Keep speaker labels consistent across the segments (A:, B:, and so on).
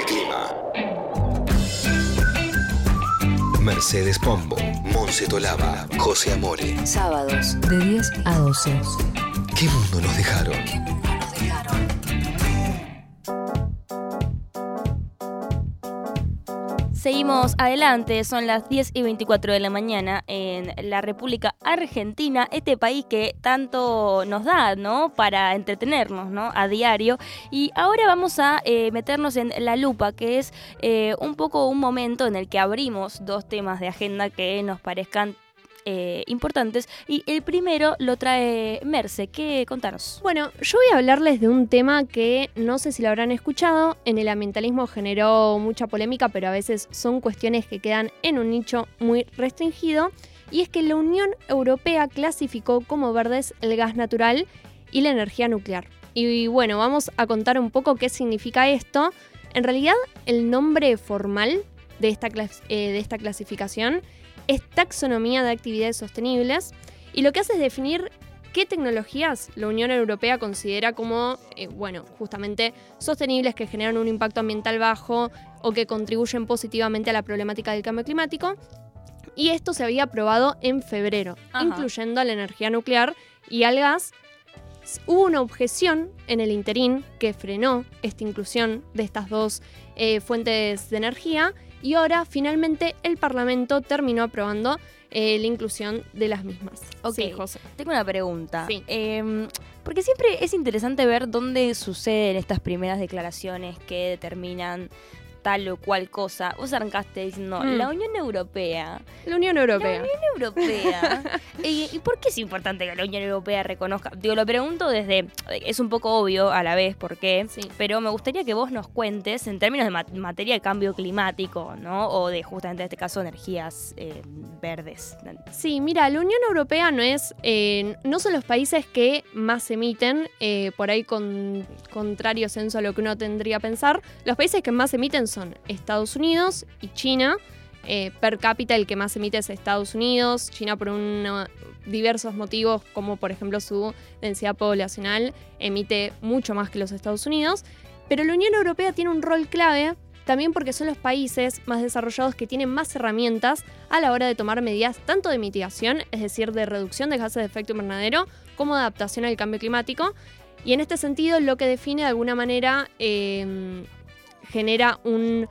A: de clima. Mercedes Pombo, Monse Tolaba, José Amore.
B: Sábados de 10 a 12.
A: ¿Qué mundo nos dejaron?
C: Seguimos adelante, son las 10 y 24 de la mañana en la República Argentina, este país que tanto nos da, ¿no? Para entretenernos, ¿no? A diario. Y ahora vamos a eh, meternos en la lupa, que es eh, un poco un momento en el que abrimos dos temas de agenda que nos parezcan eh, importantes. Y el primero lo trae Merce. ¿Qué contanos?
D: Bueno, yo voy a hablarles de un tema que no sé si lo habrán escuchado. En el ambientalismo generó mucha polémica, pero a veces son cuestiones que quedan en un nicho muy restringido. Y es que la Unión Europea clasificó como verdes el gas natural y la energía nuclear. Y bueno, vamos a contar un poco qué significa esto. En realidad, el nombre formal de esta, eh, de esta clasificación es taxonomía de actividades sostenibles y lo que hace es definir qué tecnologías la Unión Europea considera como, eh, bueno, justamente sostenibles que generan un impacto ambiental bajo o que contribuyen positivamente a la problemática del cambio climático. Y esto se había aprobado en febrero, incluyendo a la energía nuclear y al gas. Hubo una objeción en el interín que frenó esta inclusión de estas dos eh, fuentes de energía y ahora finalmente el Parlamento terminó aprobando eh, la inclusión de las mismas.
C: Ok, José. Tengo una pregunta. Sí. Em, porque siempre es interesante ver dónde suceden estas primeras declaraciones que determinan tal o cual cosa. Vos arrancaste diciendo, mm. la Unión Europea.
D: La Unión Europea.
C: La Unión Europea. ¿Y, por qué es importante que la Unión Europea reconozca? Digo, lo pregunto desde, es un poco obvio a la vez por qué, sí. pero me gustaría que vos nos cuentes en términos de materia de cambio climático, ¿no? O de justamente en este caso energías eh, verdes.
D: Sí, mira, la Unión Europea no es, eh, no son los países que más emiten, eh, por ahí con contrario censo a lo que uno tendría a pensar, los países que más emiten son Estados Unidos y China. Eh, per cápita el que más emite es Estados Unidos, China por diversos motivos como por ejemplo su densidad poblacional emite mucho más que los Estados Unidos, pero la Unión Europea tiene un rol clave también porque son los países más desarrollados que tienen más herramientas a la hora de tomar medidas tanto de mitigación, es decir, de reducción de gases de efecto invernadero, como de adaptación al cambio climático. Y en este sentido, lo que define de alguna manera eh, genera un,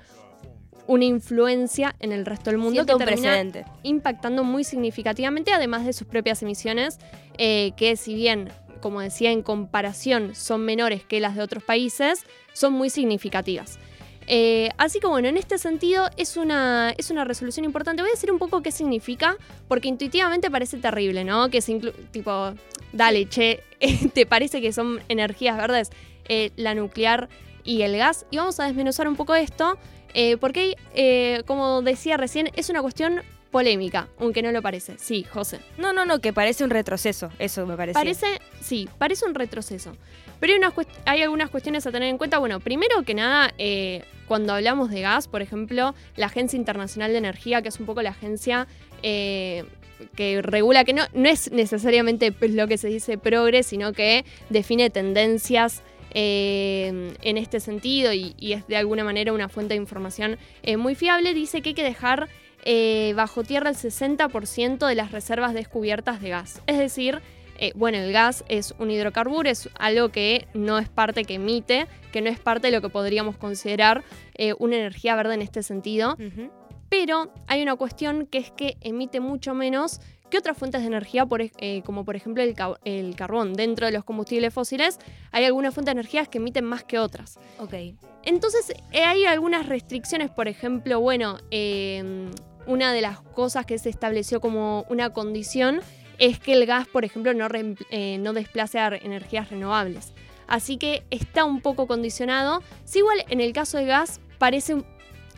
D: una influencia en el resto del mundo
C: que termina
D: impactando muy significativamente, además de sus propias emisiones, eh, que si bien, como decía, en comparación son menores que las de otros países, son muy significativas. Eh, así que bueno, en este sentido es una, es una resolución importante. Voy a decir un poco qué significa, porque intuitivamente parece terrible, ¿no? Que se tipo, dale, che, ¿te parece que son energías verdes? Eh, la nuclear y el gas. Y vamos a desmenuzar un poco esto, eh, porque, eh, como decía recién, es una cuestión polémica, aunque no lo parece. Sí, José.
C: No, no, no, que parece un retroceso, eso me parece.
D: Parece, sí, parece un retroceso. Pero hay, hay algunas cuestiones a tener en cuenta. Bueno, primero que nada, eh, cuando hablamos de gas, por ejemplo, la Agencia Internacional de Energía, que es un poco la agencia que regula, que no, no es necesariamente lo que se dice progres, sino que define tendencias eh, en este sentido y, es de alguna manera una fuente de información eh, muy fiable, dice que hay que dejar eh, bajo tierra el 60% de las reservas descubiertas de gas. Es decir, bueno, el gas es un hidrocarburo, es algo que no es parte que emite, que no es parte de lo que podríamos considerar una energía verde en este sentido. Pero hay una cuestión que es que emite mucho menos ¿Qué otras fuentes de energía, eh, como por ejemplo el, carbón, dentro de los combustibles fósiles, hay algunas fuentes de energía que emiten más que otras?
C: Ok.
D: Entonces, eh, hay algunas restricciones, por ejemplo, bueno, em, una de las cosas que se estableció como una condición es que el gas, por ejemplo, no, eh, no desplace a energías renovables. Así que está un poco condicionado. Si igual en el caso del gas parece,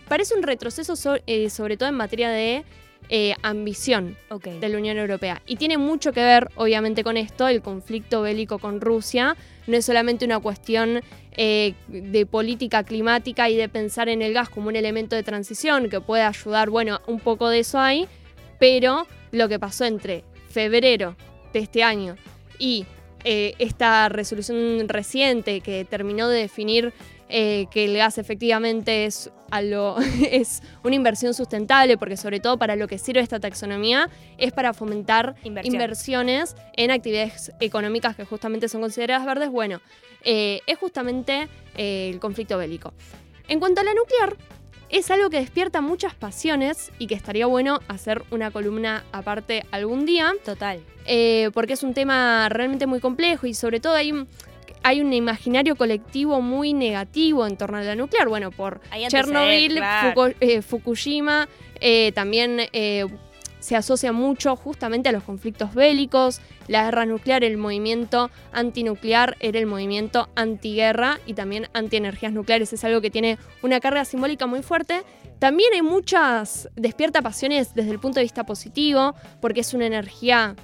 D: parece un retroceso sobre todo en materia de eh, ambición de la Unión Europea. Y tiene mucho que ver, obviamente, con esto, el conflicto bélico con Rusia. No es solamente una cuestión eh, de política climática y de pensar en el gas como un elemento de transición que puede ayudar, bueno, un poco de eso hay, pero lo que pasó entre febrero de este año y eh, esta resolución reciente que terminó de definir eh, que el gas efectivamente es, es una inversión sustentable, porque sobre todo para lo que sirve esta taxonomía es para fomentar inversiones en actividades económicas que justamente son consideradas verdes. Bueno, eh, es justamente eh, el conflicto bélico. En cuanto a la nuclear, es algo que despierta muchas pasiones y que estaría bueno hacer una columna aparte algún día.
C: Total.
D: porque es un tema realmente muy complejo y sobre todo hay hay un imaginario colectivo muy negativo en torno a la nuclear. Bueno, por Chernobyl, eh, Fukushima, eh, también eh, se asocia mucho justamente a los conflictos bélicos. La guerra nuclear, el movimiento antinuclear era el movimiento antiguerra y también antienergías nucleares. Es algo que tiene una carga simbólica muy fuerte. También hay muchas, despierta pasiones desde el punto de vista positivo, porque es una energía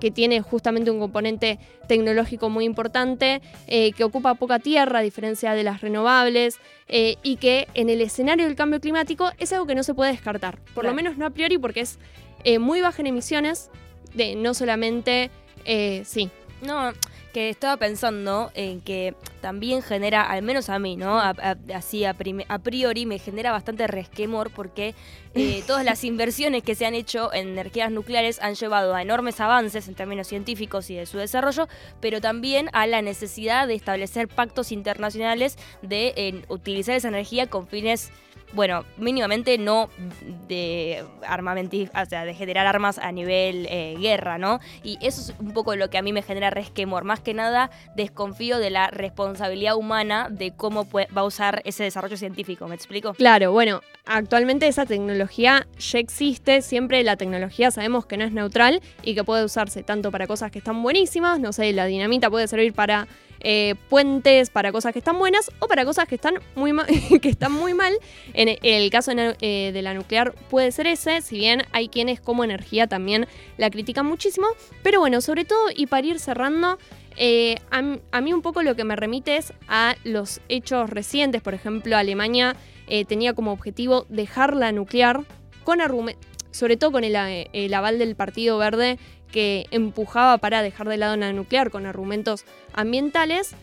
D: que tiene justamente un componente tecnológico muy importante, eh, que ocupa poca tierra a diferencia de las renovables eh, y que en el escenario del cambio climático es algo que no se puede descartar, por lo menos no a priori porque es eh, muy baja en emisiones, de no solamente, sí.
C: No, que estaba pensando en que también genera, al menos a mí, ¿no? así a, priori me genera bastante resquemor porque eh, todas las inversiones que se han hecho en energías nucleares han llevado a enormes avances en términos científicos y de su desarrollo, pero también a la necesidad de establecer pactos internacionales de utilizar esa energía con fines bueno, mínimamente no de armamentismo, o sea, de generar armas a nivel eh, guerra, ¿no? Y eso es un poco lo que a mí me genera resquemor. Más que nada, desconfío de la responsabilidad humana de cómo va a usar ese desarrollo científico. ¿Me explico?
D: Claro, bueno, actualmente esa tecnología ya existe. Siempre la tecnología sabemos que no es neutral y que puede usarse tanto para cosas que están buenísimas, no sé, la dinamita puede servir para eh, puentes para cosas que están buenas o para cosas que están muy, que están muy mal. En el caso eh, de la nuclear puede ser ese, si bien hay quienes como energía también la critican muchísimo. Pero bueno, sobre todo y para ir cerrando, eh, a, mí un poco lo que me remite es a los hechos recientes. Por ejemplo, Alemania tenía como objetivo dejar la nuclear con sobre todo con el aval del Partido Verde que empujaba para dejar de lado la nuclear con argumentos ambientales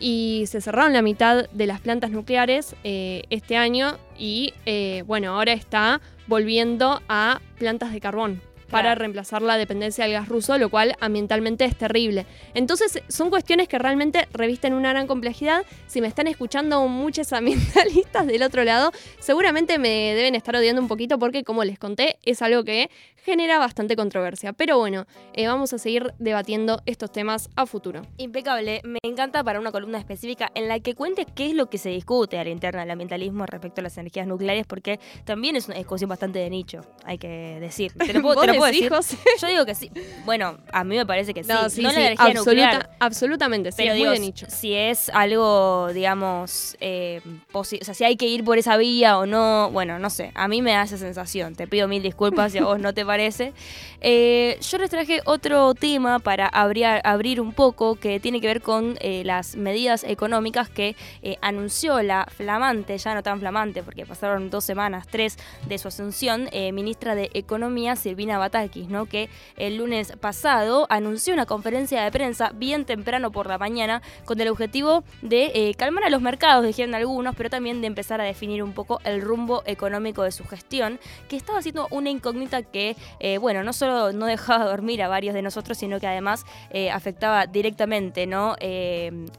D: y se cerraron la mitad de las plantas nucleares eh, este año y eh, bueno, ahora está volviendo a plantas de carbón para reemplazar la dependencia del gas ruso, lo cual ambientalmente es terrible. Entonces, son cuestiones que realmente revisten una gran complejidad. Si me están escuchando muchos ambientalistas del otro lado, seguramente me deben estar odiando un poquito porque, como les conté, es algo que genera bastante controversia. Pero bueno, eh, vamos a seguir debatiendo estos temas a futuro.
C: Impecable. Me encanta para una columna específica en la que cuente qué es lo que se discute a la interna del ambientalismo respecto a las energías nucleares, porque también es una discusión bastante de nicho, hay que decir.
D: ¿Te lo puedo,
C: yo digo que sí. Bueno, a mí me parece que sí. No,
D: sí, la energía nuclear. Absolutamente, sí, pero muy de nicho.
C: Si es algo, digamos, eh, o sea, si hay que ir por esa vía o no, bueno, no sé. A mí me da esa sensación. Te pido mil disculpas si a vos no te parece. Eh, yo les traje otro tema para abrir, abrir un poco que tiene que ver con eh, las medidas económicas que anunció la flamante, ya no tan flamante, porque pasaron dos semanas, tres de su asunción, ministra de Economía, Silvina Batalla ¿no? que el lunes pasado anunció una conferencia de prensa bien temprano por la mañana con el objetivo de eh, calmar a los mercados, dijeron algunos, pero también de empezar a definir un poco el rumbo económico de su gestión, que estaba siendo una incógnita que, eh, bueno, no solo no dejaba dormir a varios de nosotros, sino que además eh, afectaba directamente, ¿no?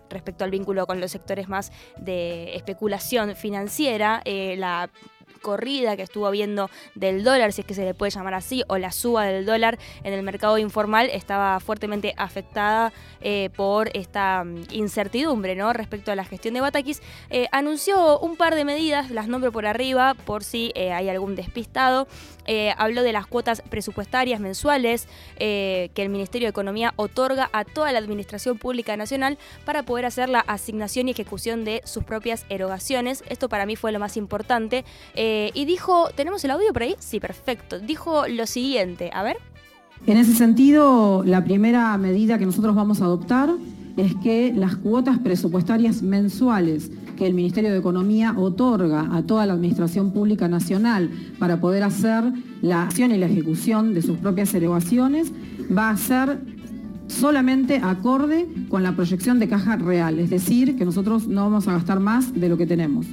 C: respecto al vínculo con los sectores más de especulación financiera, la corrida que estuvo habiendo del dólar, si es que se le puede llamar así, o la suba del dólar en el mercado informal estaba fuertemente afectada eh, por esta mm, incertidumbre ¿no? respecto a la gestión de Batakis. Eh, anunció un par de medidas, las nombro por arriba por si eh, hay algún despistado. habló de las cuotas presupuestarias mensuales que el Ministerio de Economía otorga a toda la Administración Pública Nacional para poder hacer la asignación y ejecución de sus propias erogaciones. Esto para mí fue lo más importante. Eh, y dijo, ¿tenemos el audio por ahí? Sí, perfecto. Dijo lo siguiente, a ver.
E: En ese sentido, la primera medida que nosotros vamos a adoptar es que las cuotas presupuestarias mensuales que el Ministerio de Economía otorga a toda la Administración Pública Nacional para poder hacer la acción y la ejecución de sus propias erogaciones va a ser solamente acorde con la proyección de caja real, es decir, que nosotros no vamos a gastar más de lo que tenemos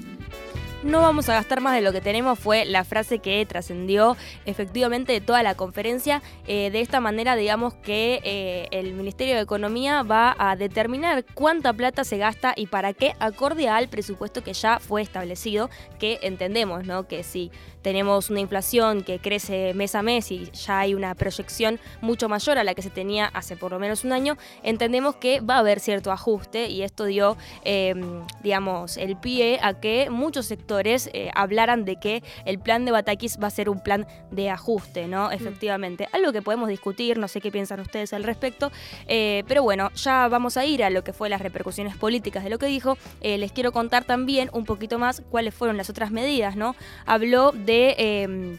C: no vamos a gastar más de lo que tenemos fue la frase que trascendió efectivamente de toda la conferencia. Eh, de esta manera, digamos que eh, el Ministerio de Economía va a determinar cuánta plata se gasta y para qué, acorde al presupuesto que ya fue establecido, que entendemos, ¿no? Que si tenemos una inflación que crece mes a mes y ya hay una proyección mucho mayor a la que se tenía hace por lo menos un año, entendemos que va a haber cierto ajuste y esto dio, em, digamos, el pie a que muchos sectores eh, hablaran de que el plan de Batakis va a ser un plan de ajuste, ¿no? Mm. Efectivamente. Algo que podemos discutir, no sé qué piensan ustedes al respecto, eh, pero bueno, ya vamos a ir a lo que fue las repercusiones políticas de lo que dijo. Eh, les quiero contar también un poquito más cuáles fueron las otras medidas, ¿no? Habló de. Em,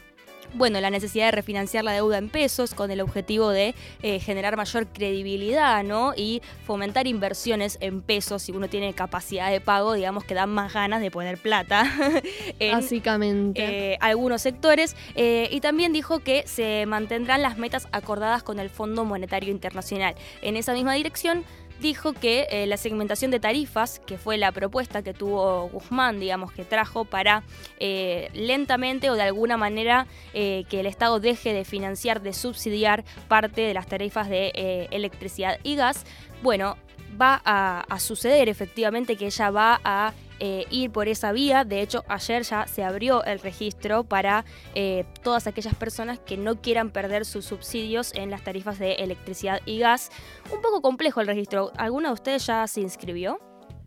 C: bueno, la necesidad de refinanciar la deuda en pesos con el objetivo de eh, generar mayor credibilidad, ¿no? Y fomentar inversiones en pesos. Si uno tiene capacidad de pago, digamos que dan más ganas de poner plata
D: en Básicamente.
C: Eh, algunos sectores. Eh, y también dijo que se mantendrán las metas acordadas con el Fondo Monetario Internacional. En esa misma dirección dijo que eh, la segmentación de tarifas, que fue la propuesta que tuvo Guzmán, digamos, que trajo para eh, lentamente o de alguna manera eh, que el Estado deje de financiar, de subsidiar parte de las tarifas de electricidad y gas, bueno, va a, suceder efectivamente que ella va a eh, ir por esa vía. De hecho, ayer ya se abrió el registro para eh, todas aquellas personas que no quieran perder sus subsidios en las tarifas de electricidad y gas. Un poco complejo el registro. ¿Alguna de ustedes ya se inscribió?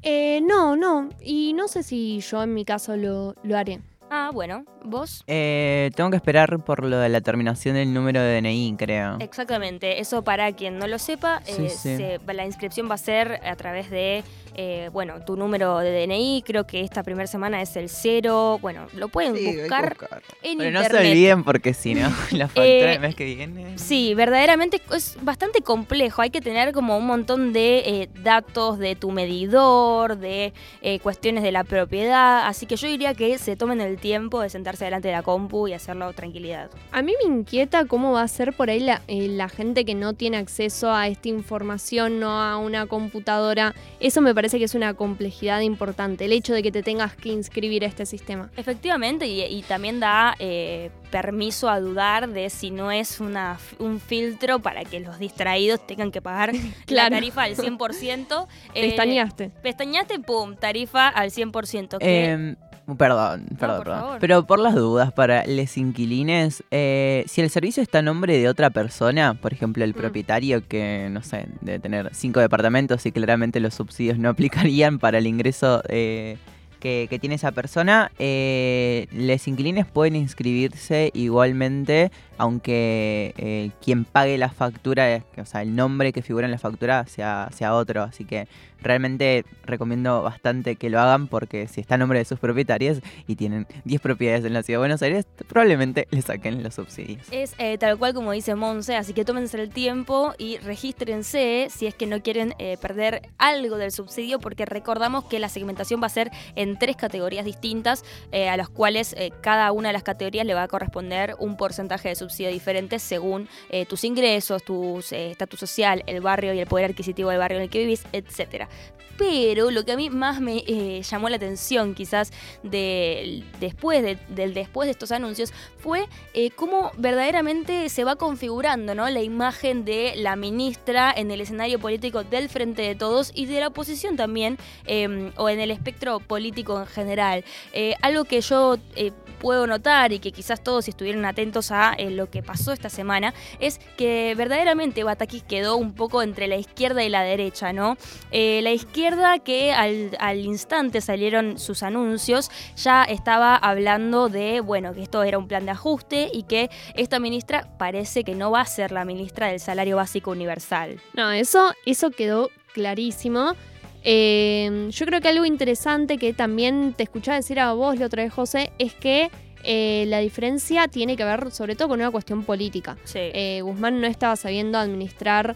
D: Eh, no, no. Y no sé si yo en mi caso lo, lo haré.
C: Ah, bueno, ¿vos?
F: Eh, tengo que esperar por lo de la terminación del número de DNI, creo.
C: Exactamente, eso para quien no lo sepa, eh, la inscripción va a ser a través de eh, bueno, tu número de DNI, creo que esta primera semana es el cero. Bueno, lo pueden buscar, en
F: Pero
C: internet.
F: no se olviden porque si no, la factura eh, del mes que viene.
C: Sí, verdaderamente es bastante complejo. Hay que tener como un montón de eh, datos de tu medidor, de cuestiones de la propiedad. Así que yo diría que se tomen el tiempo de sentarse delante de la compu y hacerlo tranquilidad.
D: A mí me inquieta cómo va a ser por ahí la, la gente que no tiene acceso a esta información, no a una computadora. Eso me parece que es una complejidad importante, el hecho de que te tengas que inscribir a este sistema.
C: Efectivamente, y, también da eh, permiso a dudar de si no es una, un filtro para que los distraídos tengan que pagar la tarifa al 100%.
D: Eh, pestañaste.
C: Pestañaste, pum, tarifa al 100%.
F: Eh, Perdón, perdón, perdón. Pero por las dudas, para los inquilines, eh, si el servicio está a nombre de otra persona, por ejemplo el mm. propietario que, no sé, debe tener cinco departamentos y claramente los subsidios no aplicarían para el ingreso eh, que, tiene esa persona, eh, los inquilines pueden inscribirse igualmente, aunque eh, quien pague la factura, o sea, el nombre que figura en la factura sea, sea otro. Así que realmente recomiendo bastante que lo hagan porque si está a nombre de sus propietarios y tienen 10 propiedades en la ciudad de Buenos Aires, probablemente le saquen los subsidios.
C: Es eh, tal cual como dice Monse, así que tómense el tiempo y regístrense si es que no quieren perder algo del subsidio porque recordamos que la segmentación va a ser en tres categorías distintas eh, a las cuales eh, cada una de las categorías le va a corresponder un porcentaje de subsidio diferente según eh, tus ingresos, tu estatus social, el barrio y el poder adquisitivo del barrio en el que vivís, etcétera. Pero lo que a mí más me llamó la atención quizás de, después del después de estos anuncios fue cómo verdaderamente se va configurando ¿no? la imagen de la ministra en el escenario político del Frente de Todos y de la oposición también, em, o en el espectro político en general. Eh, algo que yo eh, puedo notar y que quizás todos estuvieron atentos a eh, lo que pasó esta semana es que verdaderamente Batakis quedó un poco entre la izquierda y la derecha, ¿no? la izquierda que al, al, instante salieron sus anuncios ya estaba hablando de, bueno, que esto era un plan de ajuste y que esta ministra parece que no va a ser la ministra del salario básico universal.
D: No, eso, eso quedó clarísimo. Eh, yo creo que algo interesante que también te escuchaba decir a vos la otra vez, José, es que eh, la diferencia tiene que ver sobre todo con una cuestión política. Eh, Guzmán no estaba sabiendo administrar,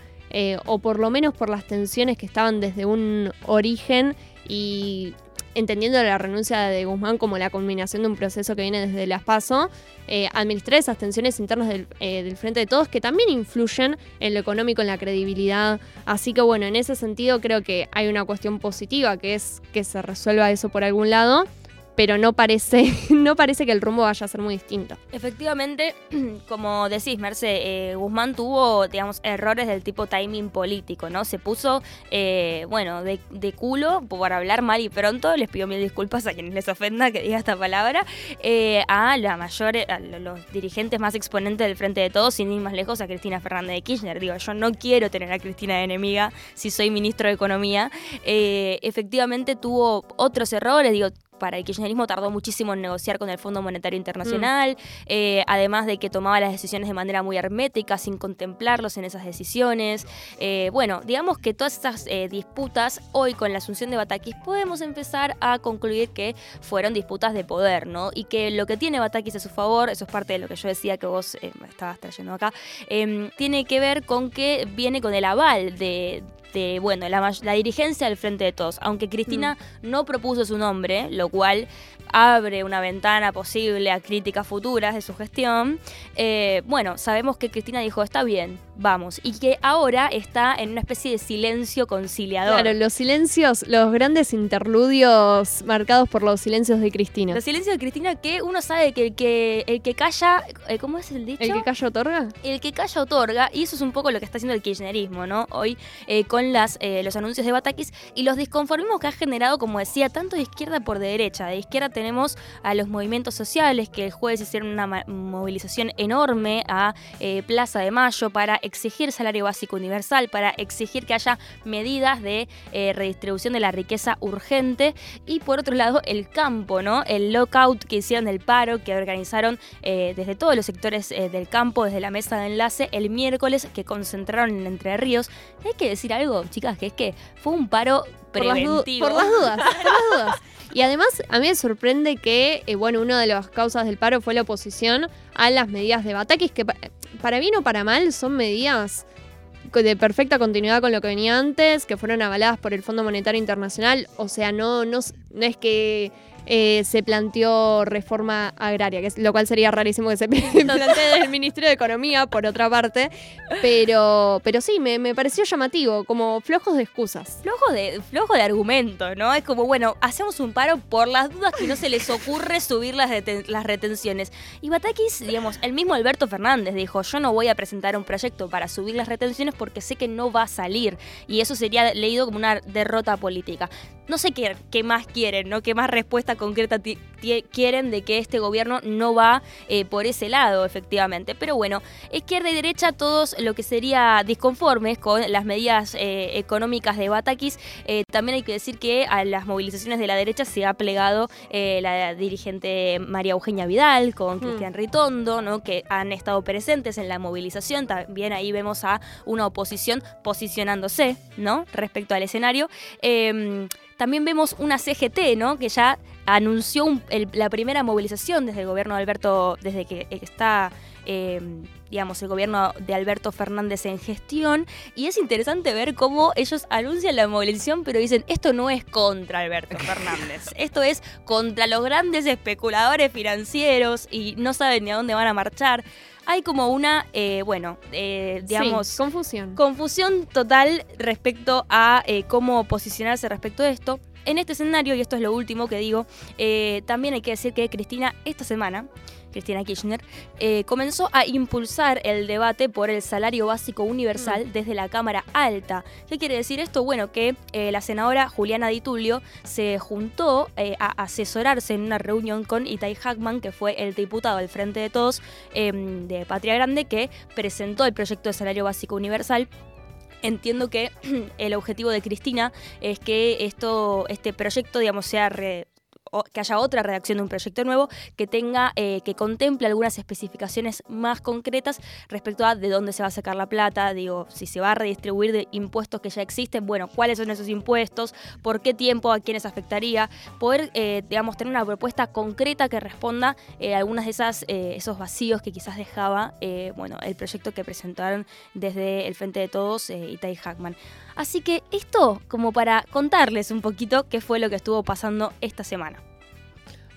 D: o por lo menos por las tensiones que estaban desde un origen y entendiendo la renuncia de Guzmán como la culminación de un proceso que viene desde las PASO, eh, administrar esas tensiones internas del, eh, del, Frente de Todos que también influyen en lo económico, en la credibilidad. Así que bueno, en ese sentido creo que hay una cuestión positiva que es que se resuelva eso por algún lado pero no parece, no parece que el rumbo vaya a ser muy distinto.
C: Efectivamente, como decís, Merce, eh, Guzmán tuvo, digamos, errores del tipo timing político, ¿no? Se puso, eh, bueno, de, culo por hablar mal y pronto, les pido mil disculpas a quienes les ofenda que diga esta palabra, eh, a la mayor, a los dirigentes más exponentes del Frente de Todos, sin ir más lejos, a Cristina Fernández de Kirchner. Digo, yo no quiero tener a Cristina de enemiga si soy ministro de Economía. efectivamente tuvo otros errores, digo, para el kirchnerismo tardó muchísimo en negociar con el Fondo Monetario Internacional, mm. eh, además de que tomaba las decisiones de manera muy hermética, sin contemplarlos en esas decisiones. Eh, bueno, digamos que todas estas eh, disputas, hoy con la asunción de Batakis, podemos empezar a concluir que fueron disputas de poder, ¿no? Y que lo que tiene Batakis a su favor, eso es parte de lo que yo decía que vos estabas trayendo acá, em, tiene que ver con que viene con el aval de este, bueno, la, dirigencia del Frente de Todos. Aunque Cristina mm. no propuso su nombre, lo cual abre una ventana posible a críticas futuras de su gestión. Eh, bueno, sabemos que Cristina dijo, está bien, vamos. Y que ahora está en una especie de silencio conciliador.
D: Claro, los silencios, los grandes interludios marcados por los silencios de Cristina.
C: Los silencios de Cristina que uno sabe que el que, el que calla, eh, ¿cómo es el dicho?
D: El que calla otorga.
C: El que calla otorga, y eso es un poco lo que está haciendo el kirchnerismo, ¿no? Hoy eh, con las, eh, los anuncios de Batakis y los disconformismos que ha generado, como decía, tanto de izquierda por de derecha. De izquierda tenemos a los movimientos sociales que el jueves hicieron una movilización enorme a Plaza de Mayo para exigir salario básico universal, para exigir que haya medidas de eh, redistribución de la riqueza urgente y por otro lado el campo, ¿no? El lockout que hicieron del paro, que organizaron eh, desde todos los sectores eh, del campo, desde la mesa de enlace, el miércoles que concentraron en Entre Ríos. Hay que decir algo, chicas, que es que fue un paro preventivo.
D: Por las, dudas, por las dudas. Y además, a mí me sorprende que, bueno, una de las causas del paro fue la oposición a las medidas de Batakis, que para bien o para mal son medidas de perfecta continuidad con lo que venía antes, que fueron avaladas por el Fondo Monetario Internacional. O sea, no, no, no es que eh, se planteó reforma agraria, que es, lo cual sería rarísimo que se plantee del Ministerio de Economía, por otra parte. Pero, pero sí, me, pareció llamativo, como flojos de excusas.
C: Flojo de, flojo de argumentos, ¿no? Es como, bueno, hacemos un paro por las dudas que no se les ocurre subir las, las retenciones. Y Batakis, digamos, el mismo Alberto Fernández dijo, yo no voy a presentar un proyecto para subir las retenciones porque sé que no va a salir. Y eso sería leído como una derrota política no sé qué, qué más quieren, ¿no? ¿Qué más respuesta concreta quieren de que este gobierno no va eh, por ese lado, efectivamente? Pero bueno, izquierda y derecha, todos lo que sería disconformes con las medidas eh, económicas de Batakis. Eh, también hay que decir que a las movilizaciones de la derecha se ha plegado la dirigente María Eugenia Vidal con hmm. Cristian Ritondo, ¿no? Que han estado presentes en la movilización. También ahí vemos a una oposición posicionándose, ¿no? Respecto al escenario. Em, también vemos una CGT, ¿no? Que ya anunció la primera movilización desde el gobierno de Alberto, desde que está, em, digamos, el gobierno de Alberto Fernández en gestión. Y es interesante ver cómo ellos anuncian la movilización, pero dicen, esto no es contra Alberto Fernández, esto es contra los grandes especuladores financieros y no saben ni a dónde van a marchar hay como una, eh, bueno, eh, digamos...
D: confusión.
C: Confusión total respecto a eh, cómo posicionarse respecto a esto. En este escenario, y esto es lo último que digo, también hay que decir que Cristina esta semana Cristina Kirchner, eh, comenzó a impulsar el debate por el salario básico universal mm. desde la Cámara Alta. ¿Qué quiere decir esto? Bueno, que eh, la senadora Juliana Di Tulio se juntó eh, a asesorarse en una reunión con Itai Hackman, que fue el diputado del Frente de Todos em, de Patria Grande, que presentó el proyecto de salario básico universal entiendo que el objetivo de Cristina es que esto, este proyecto, digamos, sea que haya otra redacción de un proyecto nuevo que tenga, eh, que contemple algunas especificaciones más concretas respecto a de dónde se va a sacar la plata, digo, si se va a redistribuir de impuestos que ya existen, bueno, cuáles son esos impuestos, por qué tiempo, a quiénes afectaría, poder, eh, digamos, tener una propuesta concreta que responda eh, a algunas de esas, esos vacíos que quizás dejaba, bueno, el proyecto que presentaron desde el Frente de Todos, Itai Hackman. Así que esto como para contarles un poquito qué fue lo que estuvo pasando esta semana.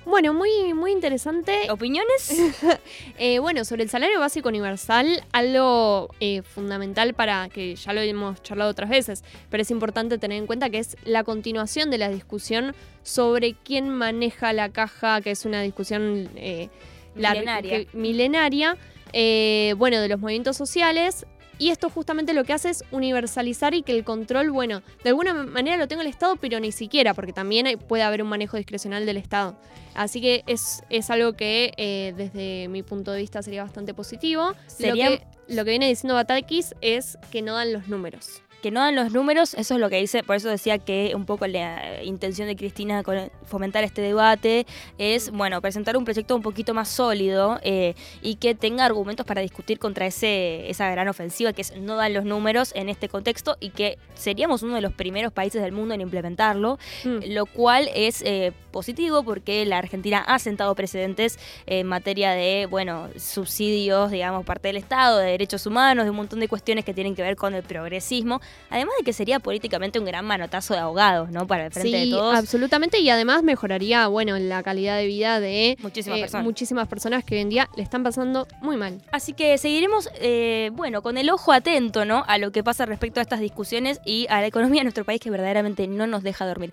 D: Bueno, muy, muy interesante.
C: ¿Opiniones?
D: eh, bueno, sobre el salario básico universal, algo eh, fundamental para que ya lo hemos charlado otras veces, pero es importante tener en cuenta que es la continuación de la discusión sobre quién maneja la caja, que es una discusión
C: eh, milenaria.
D: milenaria bueno, de los movimientos sociales y esto justamente lo que hace es universalizar y que el control, bueno, de alguna manera lo tenga el Estado, pero ni siquiera, porque también puede haber un manejo discrecional del Estado. Así que es, es algo que eh, desde mi punto de vista sería bastante positivo. Lo, que, lo que viene diciendo Batakis es que no dan los números
C: que no dan los números, eso es lo que dice, por eso decía que un poco la intención de Cristina con fomentar este debate es, bueno, presentar un proyecto un poquito más sólido eh, y que tenga argumentos para discutir contra ese, esa gran ofensiva que es no dan los números en este contexto y que seríamos uno de los primeros países del mundo en implementarlo, mm. lo cual es eh, positivo porque la Argentina ha sentado precedentes en materia de, bueno, subsidios, digamos, parte del Estado, de derechos humanos, de un montón de cuestiones que tienen que ver con el progresismo Además de que sería políticamente un gran manotazo de abogados, ¿no? Para el frente de todos.
D: absolutamente. Y además mejoraría, bueno, la calidad de vida de
C: muchísimas, eh, personas.
D: muchísimas personas que hoy en día le están pasando muy mal.
C: Así que seguiremos, eh, bueno, con el ojo atento, ¿no? A lo que pasa respecto a estas discusiones y a la economía de nuestro país que verdaderamente no nos deja dormir.